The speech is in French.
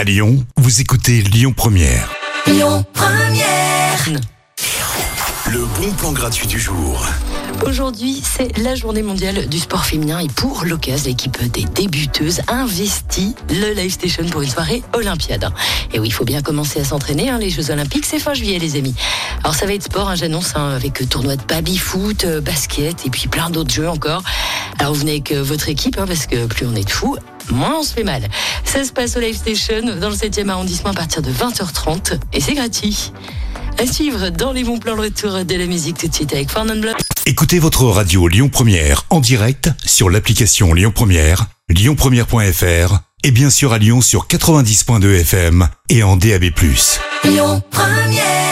À Lyon, vous écoutez Lyon Première. Lyon Première. Le bon plan gratuit du jour. Aujourd'hui, c'est la journée mondiale du sport féminin et pour l'occasion, l'équipe des débuteuses investit le Live Station pour une soirée olympiade. Et oui, il faut bien commencer à s'entraîner. hein, les Jeux Olympiques, c'est fin juillet, les amis. Alors ça va être sport, hein, j'annonce, hein, avec tournoi de baby-foot, euh, basket et puis plein d'autres jeux encore. Alors vous venez avec votre équipe, hein, parce que plus on est de fous, moins on se fait mal. Ça se passe au Live Station dans le 7e arrondissement à partir de 20h30 et c'est gratuit. À suivre dans les bons plans de retour de la musique tout de suite avec Fernand Bloch. Écoutez votre radio Lyon Première en direct sur l'application Lyon Première, lyonpremière.fr et bien sûr à Lyon sur 90.2 FM et en DAB+. Lyon Première.